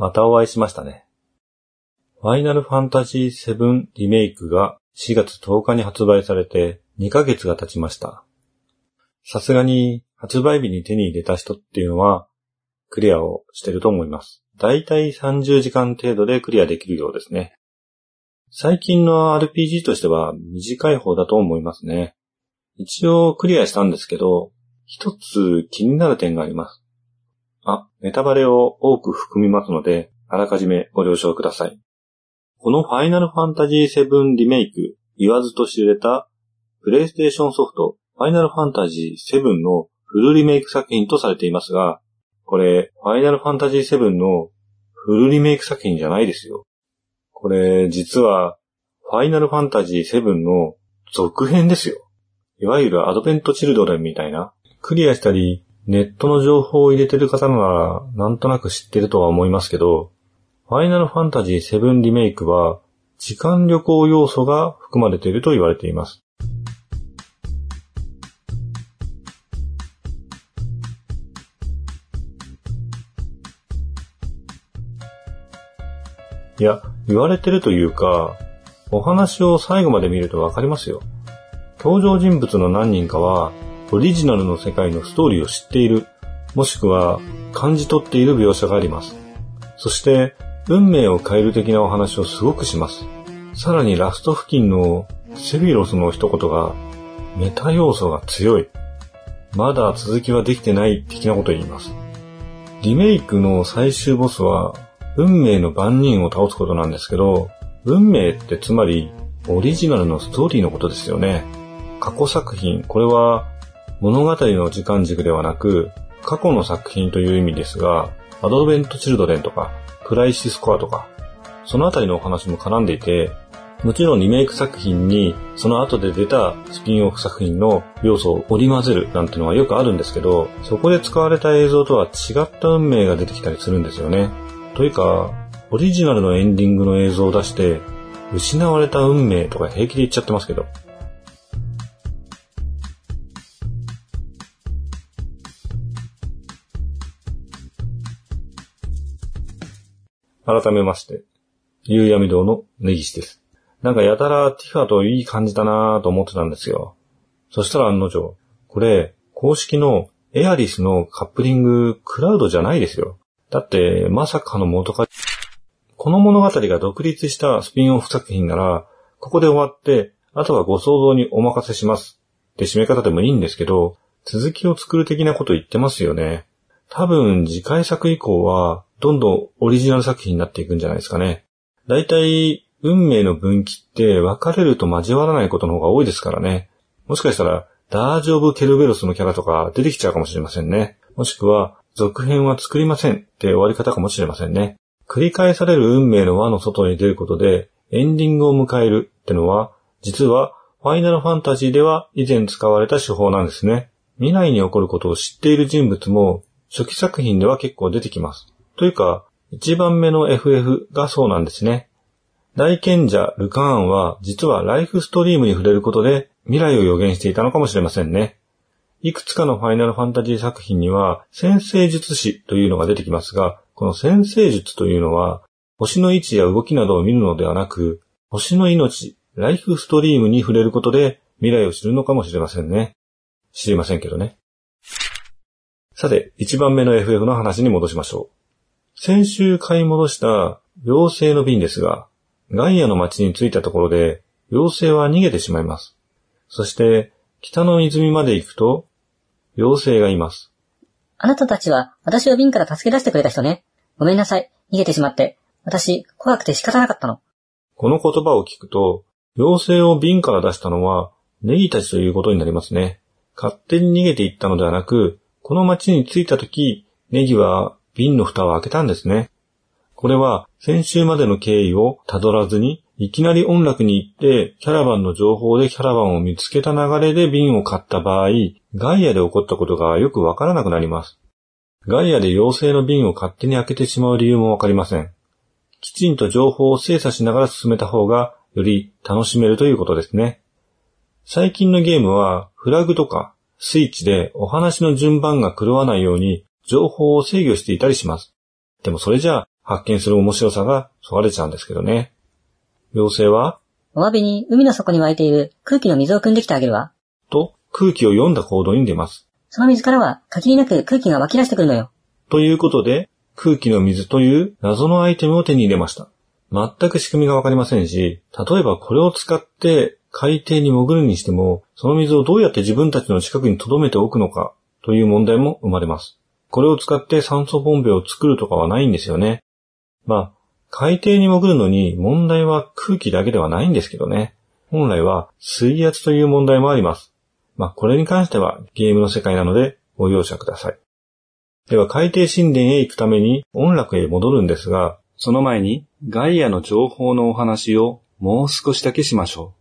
またお会いしましたね。ファイナルファンタジー7リメイクが4月10日に発売されて2ヶ月が経ちました。さすがに発売日に手に入れた人っていうのはクリアをしてると思います。だいたい30時間程度でクリアできるようですね。最近の RPG としては短い方だと思いますね。一応クリアしたんですけど、一つ気になる点があります。あ、ネタバレを多く含みますので、あらかじめご了承ください。このファイナルファンタジー7リメイク、言わずと知れた、プレイステーションソフト、ファイナルファンタジー7のフルリメイク作品とされていますが、これ、ファイナルファンタジー7のフルリメイク作品じゃないですよ。これ、実は、ファイナルファンタジー7の続編ですよ。いわゆるアドベントチルドレンみたいな、クリアしたり、ネットの情報を入れてる方なら、なんとなく知ってるとは思いますけど、ファイナルファンタジー7リメイクは、時間旅行要素が含まれていると言われています。いや、言われてるというか、お話を最後まで見るとわかりますよ。登場人物の何人かは、オリジナルの世界のストーリーを知っている、もしくは感じ取っている描写があります。そして、運命を変える的なお話をすごくします。さらにラスト付近のセビロスの一言が、メタ要素が強い。まだ続きはできてない的なことを言います。リメイクの最終ボスは運命の番人を倒すことなんですけど、運命ってつまりオリジナルのストーリーのことですよね。過去作品、これは物語の時間軸ではなく、過去の作品という意味ですが、アドベントチルドレンとか、クライシスコアとか、そのあたりのお話も絡んでいて、もちろんリメイク作品にその後で出たスピンオフ作品の要素を織り交ぜるなんてのはよくあるんですけど、そこで使われた映像とは違った運命が出てきたりするんですよね。というか、オリジナルのエンディングの映像を出して、失われた運命とか平気で言っちゃってますけど。改めまして、夕闇堂の根岸です。なんかやたらティファといい感じだなぁと思ってたんですよ。そしたら案の定、これ、公式のエアリスのカップリングクラウドじゃないですよ。だって、まさかの元カこの物語が独立したスピンオフ作品なら、ここで終わって、あとはご想像にお任せします。って締め方でもいいんですけど、続きを作る的なこと言ってますよね。多分、次回作以降は、どんどんオリジナル作品になっていくんじゃないですかね。だいたい、運命の分岐って別れると交わらないことの方が多いですからね。もしかしたら、ダージョブ・ケルベロスのキャラとか出てきちゃうかもしれませんね。もしくは、続編は作りませんって終わり方かもしれませんね。繰り返される運命の輪の外に出ることで、エンディングを迎えるってのは、実は、ファイナルファンタジーでは以前使われた手法なんですね。未来に起こることを知っている人物も、初期作品では結構出てきます。というか、一番目の FF がそうなんですね。大賢者ルカーンは実はライフストリームに触れることで未来を予言していたのかもしれませんね。いくつかのファイナルファンタジー作品には、先生術師というのが出てきますが、この先生術というのは、星の位置や動きなどを見るのではなく、星の命、ライフストリームに触れることで未来を知るのかもしれませんね。知りませんけどね。さて、一番目の FF の話に戻しましょう。先週買い戻した妖精の瓶ですが、ガイアの町に着いたところで、妖精は逃げてしまいます。そして、北の泉まで行くと、妖精がいます。あなたたちは私を瓶から助け出してくれた人ね。ごめんなさい。逃げてしまって。私、怖くて仕方なかったの。この言葉を聞くと、妖精を瓶から出したのは、ネギたちということになりますね。勝手に逃げていったのではなく、この町に着いた時、ネギは瓶の蓋を開けたんですね。これは先週までの経緯をたどらずにいきなり音楽に行って、キャラバンの情報でキャラバンを見つけた流れで瓶を買った場合、ガイアで起こったことがよくわからなくなります。ガイアで妖精の瓶を勝手に開けてしまう理由もわかりません。きちんと情報を精査しながら進めた方が、より楽しめるということですね。最近のゲームは、フラグとか、スイッチでお話の順番が狂わないように、情報を制御していたりします。でもそれじゃあ、発見する面白さがそがれちゃうんですけどね。妖精は？お詫びに海の底に湧いている空気の水を汲んできてあげるわ。と空気を読んだ行動に出ます。その水からは限りなく空気が湧き出してくるのよ。ということで、空気の水という謎のアイテムを手に入れました。全く仕組みがわかりませんし、例えばこれを使って海底に潜るにしても、その水をどうやって自分たちの近くに留めておくのかという問題も生まれます。これを使って酸素ボンベを作るとかはないんですよね。まあ、海底に潜るのに問題は空気だけではないんですけどね。本来は水圧という問題もあります。まあ、これに関してはゲームの世界なのでご容赦ください。では海底神殿へ行くために音楽へ戻るんですが、その前にガイアの情報のお話をもう少しだけしましょう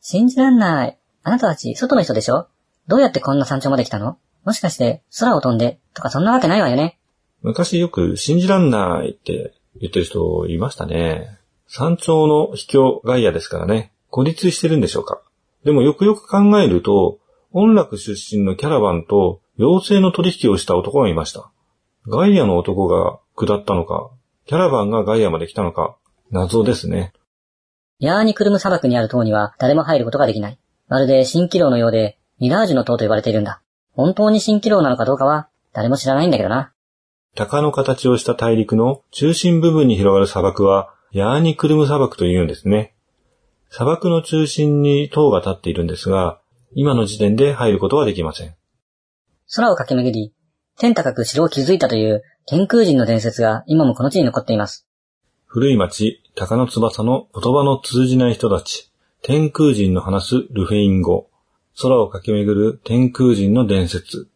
信じらんない。あなたたち外の人でしょ？どうやってこんな山頂まで来たの？もしかして空を飛んでとかそんなわけないわよね。う。昔よく信じらんないって言ってる人いましたね。山頂の秘境ガイアですからね。孤立してるんでしょうか。でもよくよく考えると、音楽出身のキャラバンと妖精の取引をした男がいました。ガイアの男が下ったのか、キャラバンがガイアまで来たのか、謎ですね。ヤーニクルム砂漠にある塔には誰も入ることができない。まるで蜃気楼のようで、ミラージュの塔と呼ばれているんだ。本当に蜃気楼なのかどうかは誰も知らないんだけどな。鷹の形をした大陸の中心部分に広がる砂漠は、ヤーニクルム砂漠というんですね。砂漠の中心に塔が立っているんですが、今の時点で入ることはできません。空を駆け巡り、天高く城を築いたという天空人の伝説が今もこの地に残っています。古い町、鷹の翼の言葉の通じない人たち、天空人の話すルフェイン語、空を駆け巡る天空人の伝説。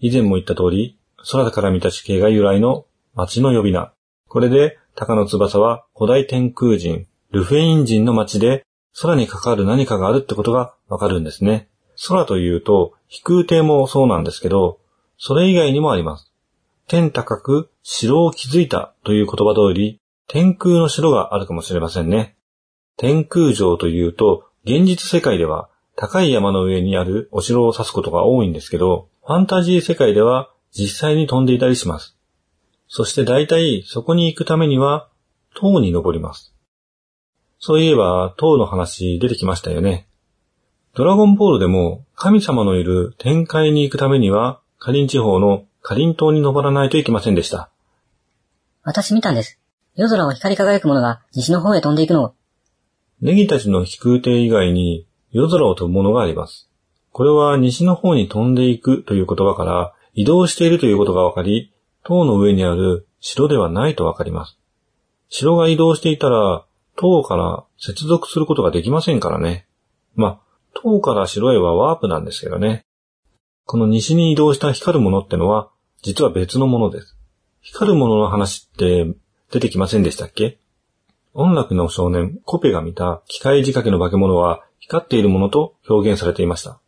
以前も言った通り、空から見た地形が由来の町の呼び名。これで、鷹の翼は古代天空人、ルフェイン人の町で、空に関わる何かがあるってことがわかるんですね。空というと、飛空艇もそうなんですけど、それ以外にもあります。天高く城を築いたという言葉通り、天空の城があるかもしれませんね。天空城というと、現実世界では高い山の上にあるお城を指すことが多いんですけど、ファンタジー世界では実際に飛んでいたりします。そして大体そこに行くためには塔に登ります。そういえば塔の話出てきましたよね。ドラゴンボールでも神様のいる天界に行くためにはカリン地方のカリン島に登らないといけませんでした。私見たんです。夜空を光り輝くものが西の方へ飛んでいくのを。ネギたちの飛空艇以外に夜空を飛ぶものがあります。これは西の方に飛んでいくという言葉から移動しているということがわかり、塔の上にある城ではないとわかります。城が移動していたら、塔から接続することができませんからね。まあ、塔から城へはワープなんですけどね。この西に移動した光るものってのは、実は別のものです。光るものの話って出てきませんでしたっけ？音楽の少年、コペが見た機械仕掛けの化け物は光っているものと表現されていました。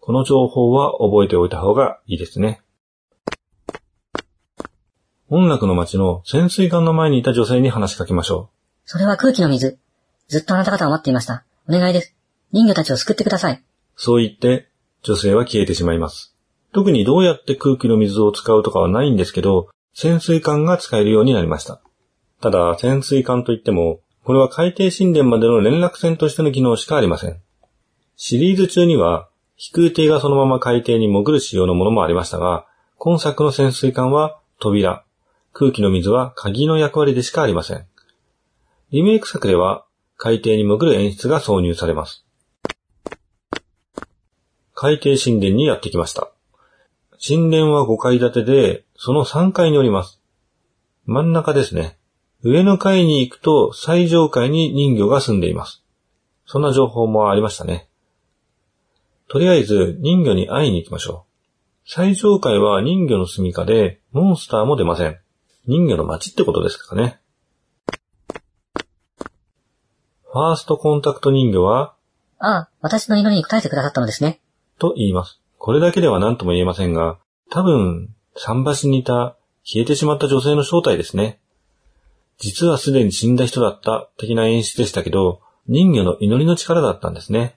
この情報は覚えておいた方がいいですね。音楽の街の潜水艦の前にいた女性に話しかけましょそれは空気の水。ずっとあなた方を待っていました。お願いです。人魚たちを救ってください。う。そう言って、女性は消えてしまいます。特にどうやって空気の水を使うとかはないんですけど、潜水艦が使えるようになりました。ただ、潜水艦といっても、これは海底神殿までの連絡船としての機能しかありません。シリーズ中には、飛空艇がそのまま海底に潜る仕様のものもありましたが、今作の潜水艦は扉、空気の水は鍵の役割でしかありません。リメイク作では、海底に潜る演出が挿入されます。海底神殿にやってきました。神殿は5階建てで、その3階におります。真ん中ですね。上の階に行くと最上階に人魚が住んでいます。そんな情報もありましたね。とりあえず人魚に会いに行きましょう。最上階は人魚の住処で、モンスターも出ません。人魚の街ってことですかね。ファーストコンタクト人魚は、ああ、私の祈りに応えてくださったのですね。と言います。これだけでは何とも言えませんが、多分、桟橋にいた消えてしまった女性の正体ですね。実はすでに死んだ人だった的な演出でしたけど、人魚の祈りの力だったんですね。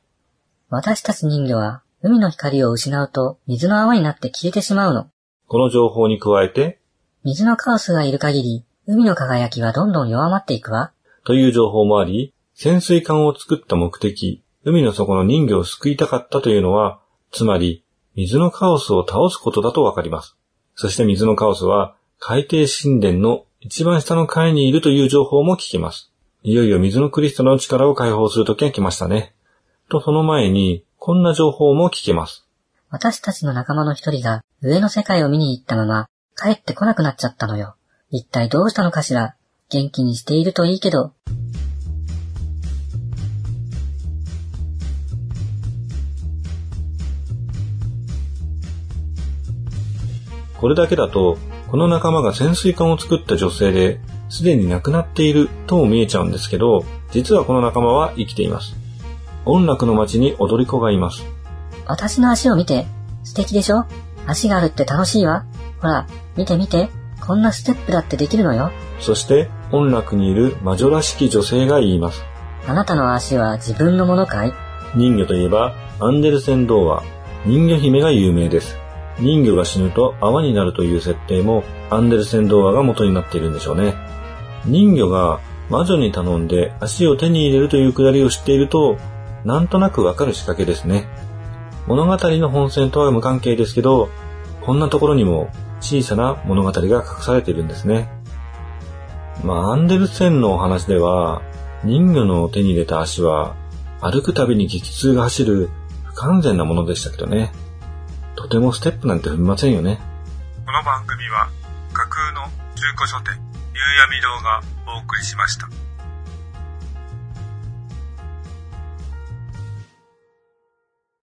私たち人魚は海の光を失うと水の泡になって消えてしまうの。この情報に加えて、水のカオスがいる限り、海の輝きはどんどん弱まっていくわ。という情報もあり、潜水艦を作った目的、海の底の人魚を救いたかったというのは、つまり、水のカオスを倒すことだとわかります。そして水のカオスは、海底神殿の一番下の階にいるという情報も聞きます。いよいよ水のクリスタルの力を解放する時が来ましたね。とその前に、こんな情報も聞けます。私たちの仲間の一人が上の世界を見に行ったまま帰ってこなくなっちゃったのよ。一体どうしたのかしら？元気にしているといいけど。これだけだと、この仲間が潜水艦を作った女性で、すでに亡くなっているとも見えちゃうんですけど、実はこの仲間は生きています。音楽の街に踊り子がいます。私の足を見て。素敵でしょ？足があるって楽しいわ。ほら、見て見て。こんなステップだってできるのよ。そして、音楽にいる魔女らしき女性が言います。あなたの足は自分のものかい？人魚といえば、アンデルセン童話、人魚姫が有名です。人魚が死ぬと泡になるという設定も、アンデルセン童話が元になっているんでしょうね。人魚が魔女に頼んで足を手に入れるというくだりを知っていると、なんとなくわかる仕掛けですね。物語の本線とは無関係ですけど、こんなところにも小さな物語が隠されているんですね。まあ、アンデルセンのお話では、人魚の手に入れた足は、歩くたびに激痛が走る不完全なものでしたけどね。とてもステップなんて踏みませんよね。この番組は、架空の中古書店、夕闇堂がお送りしました。